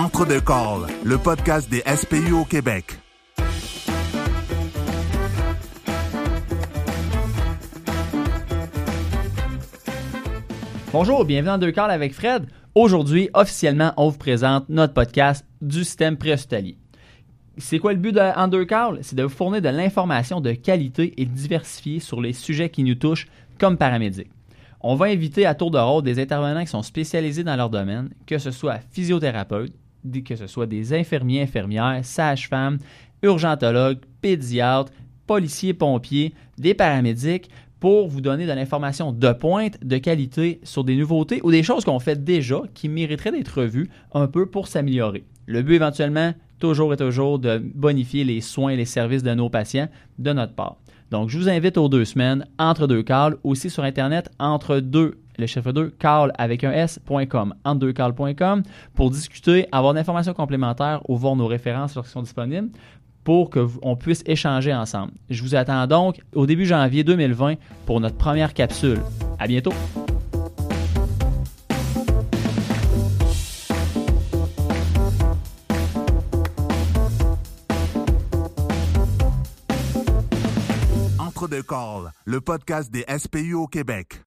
Entre deux calls, le podcast des SPU au Québec. Bonjour, bienvenue dans Deux Calls avec Fred. Aujourd'hui, officiellement, on vous présente notre podcast du système préhospitalier. C'est quoi le but de Undercall? C'est de vous fournir de l'information de qualité et diversifiée sur les sujets qui nous touchent comme paramédics. On va inviter à tour de rôle des intervenants qui sont spécialisés dans leur domaine, que ce soit physiothérapeutes, que ce soit des infirmiers, infirmières, sages-femmes, urgentologues, pédiatres, policiers, pompiers, des paramédics, pour vous donner de l'information de pointe, de qualité sur des nouveautés ou des choses qu'on fait déjà qui mériteraient d'être revues un peu pour s'améliorer. Le but éventuellement, toujours et toujours, de bonifier les soins et les services de nos patients de notre part. Donc, je vous invite aux deux semaines, entre deux calls, aussi sur Internet, entre deux, le chiffre 2, call avec un S.com, entre deux calls.com, pour discuter, avoir d'informations complémentaires ou voir nos références lorsqu'elles sont disponibles pour qu'on puisse échanger ensemble. Je vous attends donc au début janvier 2020 pour notre première capsule. À bientôt! Entre deux calls, le podcast des SPU au Québec.